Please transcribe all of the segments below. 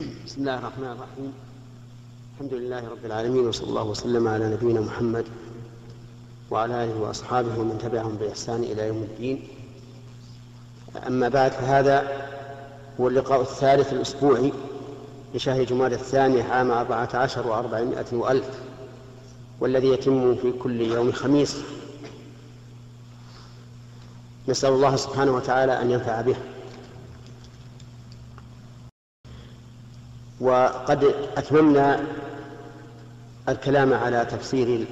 بسم الله الرحمن الرحيم. الحمد لله رب العالمين وصلى الله وسلم على نبينا محمد وعلى آله وأصحابه ومن تبعهم بإحسان إلى يوم الدين. أما بعد فهذا هو اللقاء الثالث الأسبوعي لشهر جماد الثاني عام أربعة عشر وأربعمائة وألف والذي يتم في كل يوم خميس. نسأل الله سبحانه وتعالى أن ينفع به. وقد أتممنا الكلام على تفسير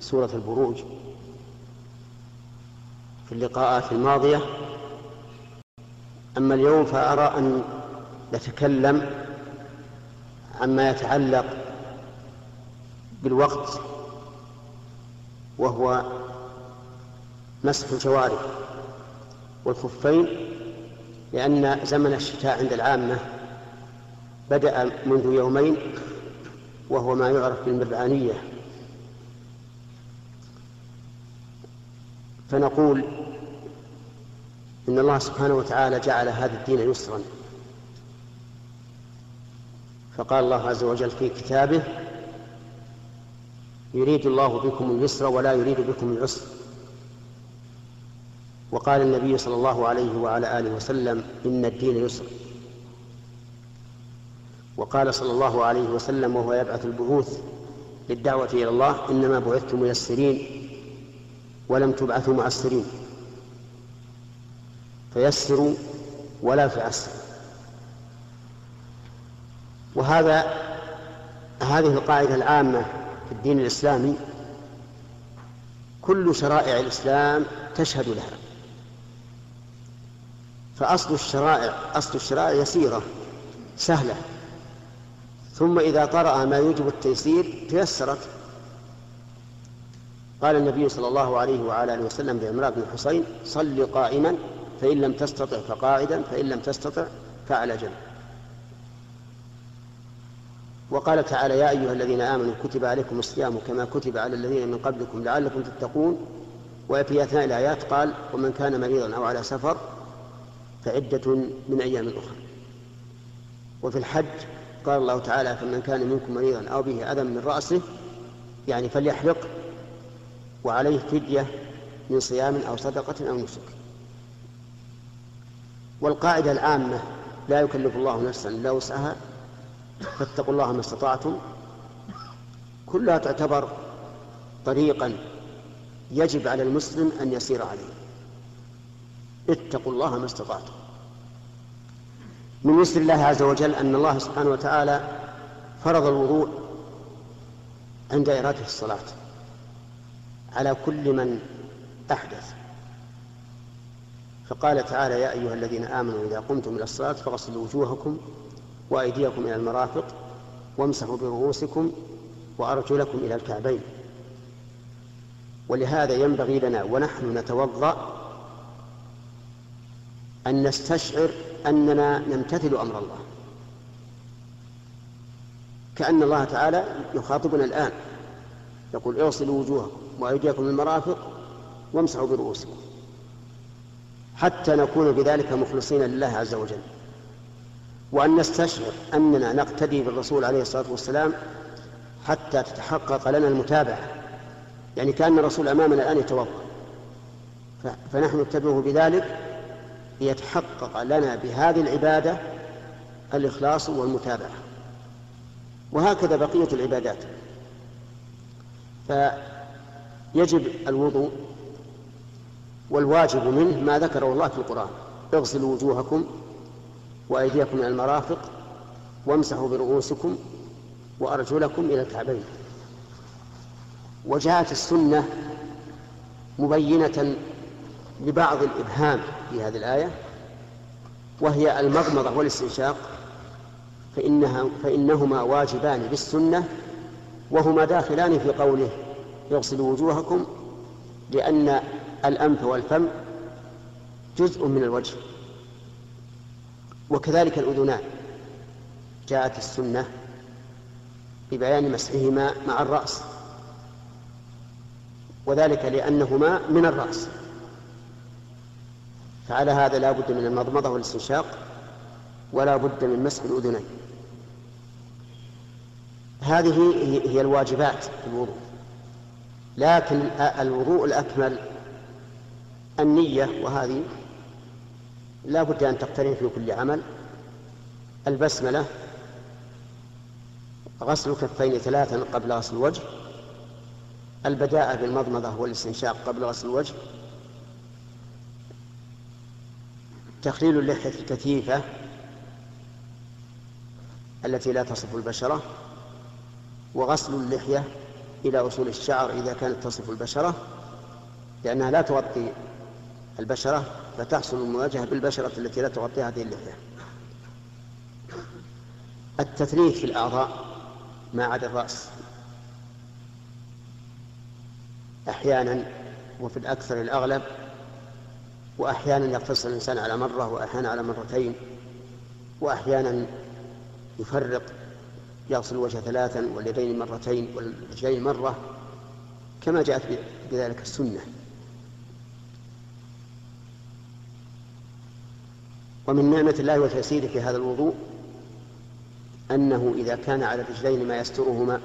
سورة البروج في اللقاءات الماضية. أما اليوم فأرى أن نتكلم عما يتعلق بالوقت وهو مسح الجوارح والخفين لأن زمن الشتاء عند العامة بدأ منذ يومين وهو ما يعرف بالمرعانية فنقول إن الله سبحانه وتعالى جعل هذا الدين يسرا. فقال الله عز وجل في كتابه يريد الله بكم اليسر ولا يريد بكم العسر. وقال النبي صلى الله عليه وعلى آله وسلم إن الدين يسر. وقال صلى الله عليه وسلم وهو يبعث البعوث للدعوة إلى الله إنما بعثتم ميسرين ولم تبعثوا معسرين فيسروا ولا تعسروا وهذا هذه القاعدة العامة في الدين الإسلامي كل شرائع الإسلام تشهد لها. فأصل الشرائع أصل الشرائع يسيرة سهلة. ثم إذا طرأ ما يوجب التيسير تيسرت. قال النبي صلى الله عليه وعلى آله وسلم لعمران بن الحصين صل قائما فإن لم تستطع فقاعدا فإن لم تستطع فعلى جنب. وقال تعالى يا أيها الذين آمنوا كتب عليكم الصيام كما كتب على الذين من قبلكم لعلكم تتقون. وفي أثناء الآيات قال ومن كان مريضا أو على سفر فعدة من أيام أخرى. وفي الحج قال الله تعالى فمن كان منكم مريضا أو به أذى من رأسه يعني فليحلق وعليه فدية من صيام أو صدقة أو نسك. والقاعدة العامة لا يكلف الله نفسا إلا وسعها فاتقوا الله ما استطعتم. كلها تعتبر طريقا يجب على المسلم أن يسير عليه. اتقوا الله ما استطعتم. من يسر الله عز وجل أن الله سبحانه وتعالى فرض الوضوء عند إرادة الصلاة على كل من أحدث. فقال تعالى يا أيها الذين آمنوا إذا قمتم إلى الصلاة فاغسلوا وجوهكم وأيديكم إلى المرافق وامسحوا برؤوسكم وأرجلكم إلى الكعبين. ولهذا ينبغي لنا ونحن نتوضأ أن نستشعر أننا نمتثل أمر الله. كأن الله تعالى يخاطبنا الآن. يقول اغسلوا وجوهكم وأيديكم المرافق وامسحوا برؤوسكم. حتى نكون بذلك مخلصين لله عز وجل. وأن نستشعر أننا نقتدي بالرسول عليه الصلاة والسلام حتى تتحقق لنا المتابعة. يعني كأن الرسول أمامنا الآن يتوضأ. فنحن نتبعه بذلك ليتحقق لنا بهذه العبادة الإخلاص والمتابعة. وهكذا بقية العبادات. فيجب الوضوء والواجب منه ما ذكره الله في القرآن. اغسلوا وجوهكم وأيديكم إلى المرافق وامسحوا برؤوسكم وأرجلكم إلى الكعبين. وجاءت السنة مبينة لبعض الإبهام في هذه الآية وهي المضمضة والاستنشاق فإنها فإنهما واجبان بالسنة وهما داخلان في قوله اغسلوا وجوهكم لأن الأنف والفم جزء من الوجه وكذلك الأذنان جاءت السنة ببيان مسحهما مع الرأس وذلك لأنهما من الرأس. فعلى هذا لا بد من المضمضة والاستنشاق ولا بد من مسح الأذنين. هذه هي الواجبات في الوضوء. لكن الوضوء الأكمل النية وهذه لا بد أن تقترن في كل عمل. البسملة غسل الكفين ثلاثا قبل غسل الوجه. البداءة بالمضمضة والاستنشاق قبل غسل الوجه. تخليل اللحية الكثيفة التي لا تصف البشرة وغسل اللحية إلى أصول الشعر إذا كانت تصف البشرة لأنها لا تغطي البشرة فتحصل المواجهة بالبشرة التي لا تغطيها هذه اللحية. التثليث في الأعضاء ما عدا الرأس. أحيانا وفي الأكثر الأغلب وأحيانا يقتصر الإنسان على مرة وأحيانا على مرتين وأحيانا يفرق يغسل الوجه ثلاثا واليدين مرتين والرجلين مرة كما جاءت بذلك السنة. ومن نعمة الله وتيسيره في هذا الوضوء أنه إذا كان على الرجلين ما يسترهما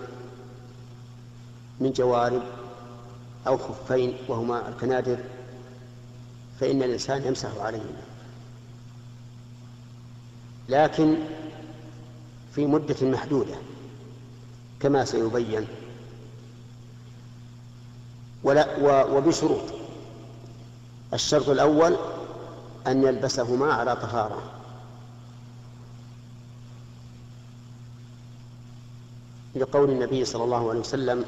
من جوارب أو خفين وهما الكنادر فإن الإنسان يمسح عليهما لكن في مدة محدودة كما سيبين. ولا وبشروط. الشرط الأول أن يلبسهما على طهارة. لقول النبي صلى الله عليه وسلم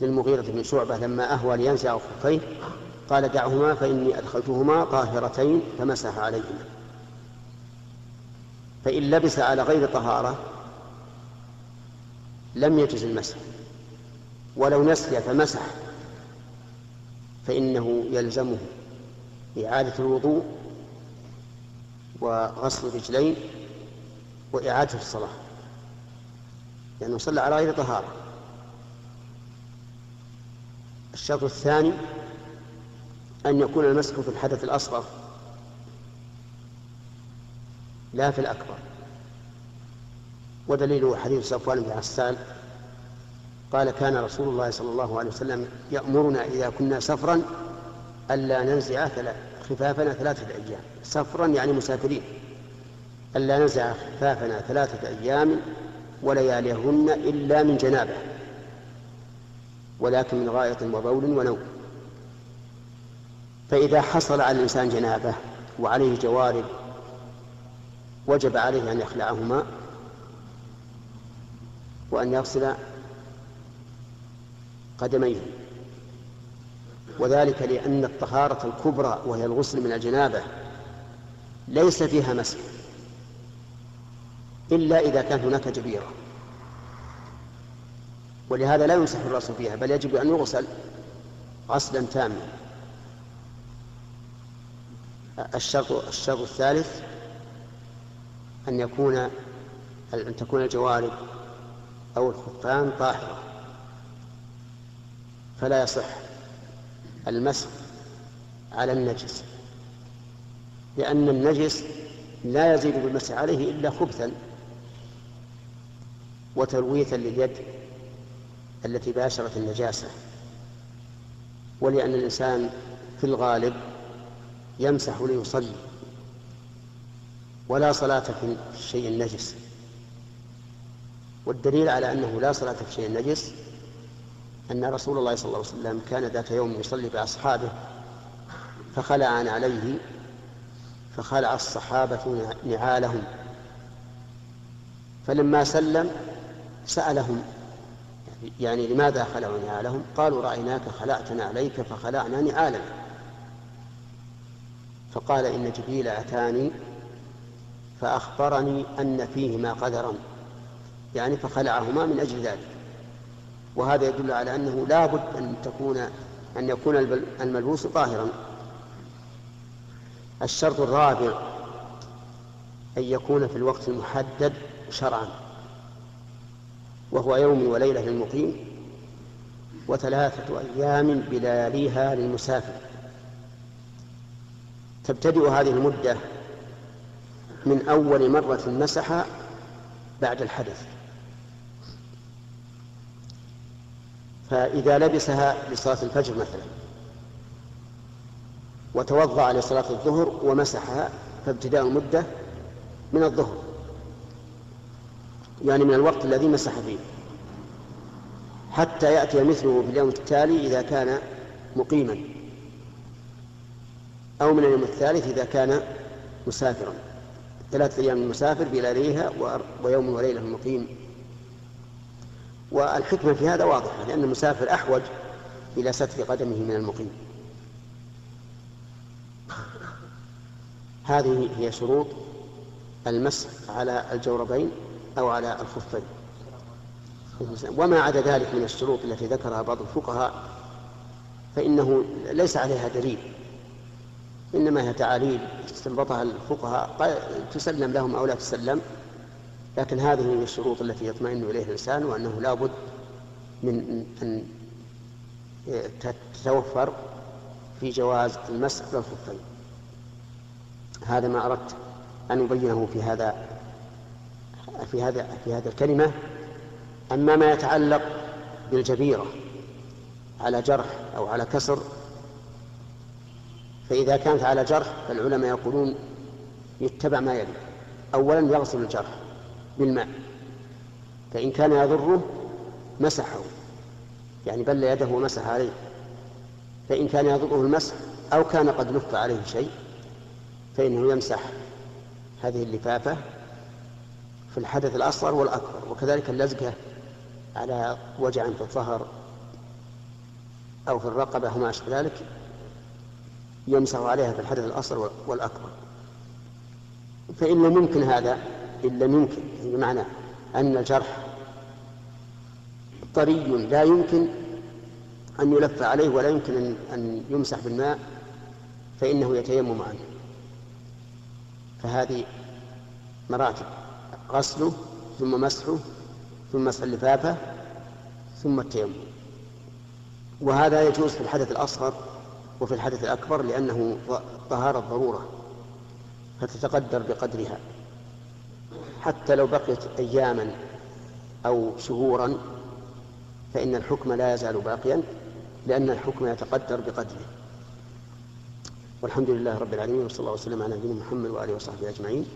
للمغيرة بن شعبة لما أهوى لينزع خفيه قال دعهما فإني أدخلتهما طاهرتين فمسح عليهما. فإن لبس على غير طهارة لم يجز المسح. ولو نسي فمسح. فإنه يلزمه إعادة الوضوء وغسل الرجلين وإعادة الصلاة. لأنه صلى على غير طهارة. الشرط الثاني أن يكون المسح في الحدث الأصغر لا في الأكبر. ودليله حديث صفوان بن عسال قال كان رسول الله صلى الله عليه وسلم يأمرنا إذا كنا سفرا ألا ننزع خفافنا ثلاثة أيام. سفرا يعني مسافرين. ألا ننزع خفافنا ثلاثة أيام ولياليهن إلا من جنابة ولكن من غائط وبول ونوم. فإذا حصل على الإنسان جنابة وعليه جوارب وجب عليه أن يخلعهما وأن يغسل قدميه. وذلك لأن الطهارة الكبرى وهي الغسل من الجنابة ليس فيها مسح إلا إذا كان هناك جبيرة. ولهذا لا يمسح الرأس فيها بل يجب أن يغسل غسلا تاما. الشرط الشرط الثالث أن يكون أن تكون الجوارب أو الخفان طاهرة. فلا يصح المسح على النجس لأن النجس لا يزيد بالمسح عليه إلا خبثا وترويثا لليد التي باشرت النجاسة. ولأن الإنسان في الغالب يمسح ليصلي. ولا صلاة في الشيء النجس والدليل على أنه لا صلاة في الشيء النجس أن رسول الله صلى الله عليه وسلم كان ذات يوم يصلي بأصحابه فخلع عليه فخلع الصحابة نعالهم. فلما سلم سألهم يعني لماذا خلعوا نعالهم؟ قالوا رأيناك خلعتنا عليك فخلعنا نعالنا. فقال إن جبريل أتاني فأخبرني أن فيهما قدرا يعني فخلعهما من أجل ذلك. وهذا يدل على أنه لا بد أن تكون أن يكون الملبوس طاهرا. الشرط الرابع أن يكون في الوقت المحدد شرعا وهو يوم وليلة للمقيم وثلاثة أيام بلياليها للمسافر. تبتدئ هذه المدة من أول مرة مسح بعد الحدث. فإذا لبسها لصلاة الفجر مثلا وتوضأ لصلاة الظهر ومسحها فابتداء المدة من الظهر يعني من الوقت الذي مسح فيه. حتى يأتي مثله في اليوم التالي إذا كان مقيما. أو من اليوم الثالث إذا كان مسافرا. ثلاثة أيام المسافر بلياليها ويوم وليلة المقيم والحكمة في هذا واضحة لأن المسافر أحوج إلى ستر قدمه من المقيم. هذه هي شروط المسح على الجوربين أو على الخفين. وما عدا ذلك من الشروط التي ذكرها بعض الفقهاء فإنه ليس عليها دليل. إنما هي تعاليل استنبطها الفقهاء تسلم لهم أو لا تسلم لكن هذه هي الشروط التي يطمئن إليها الإنسان وأنه لا بد من أن تتوفر في جواز المسح بالخفين هذا ما أردت أن أبينه في هذا في هذا في هذه الكلمة. أما ما يتعلق بالجبيرة على جرح أو على كسر فإذا كانت على جرح فالعلماء يقولون يتبع ما يلي. أولا يغسل الجرح بالماء فإن كان يضره مسحه يعني بل يده ومسح عليه. فإن كان يضره المسح أو كان قد لف عليه شيء فإنه يمسح. هذه اللفافة في الحدث الأصغر والأكبر وكذلك اللزقة على وجع في الظهر أو في الرقبة وما أشبه ذلك. يمسح عليها في الحدث الأصغر والأكبر. فإن لم يمكن هذا إن لم يمكن يعني بمعنى أن الجرح طري لا يمكن أن يلف عليه ولا يمكن أن يمسح بالماء فإنه يتيمم عنه. فهذه مراتب غسله ثم مسحه ثم مسح اللفافة ثم التيمم. وهذا يجوز في الحدث الأصغر وفي الحدث الأكبر لأنه طهارة ضرورة فتتقدر بقدرها. حتى لو بقيت أياما أو شهورا فإن الحكم لا يزال باقيا لأن الحكم يتقدر بقدره. والحمد لله رب العالمين وصلى الله وسلم على نبينا محمد وآله وصحبه أجمعين.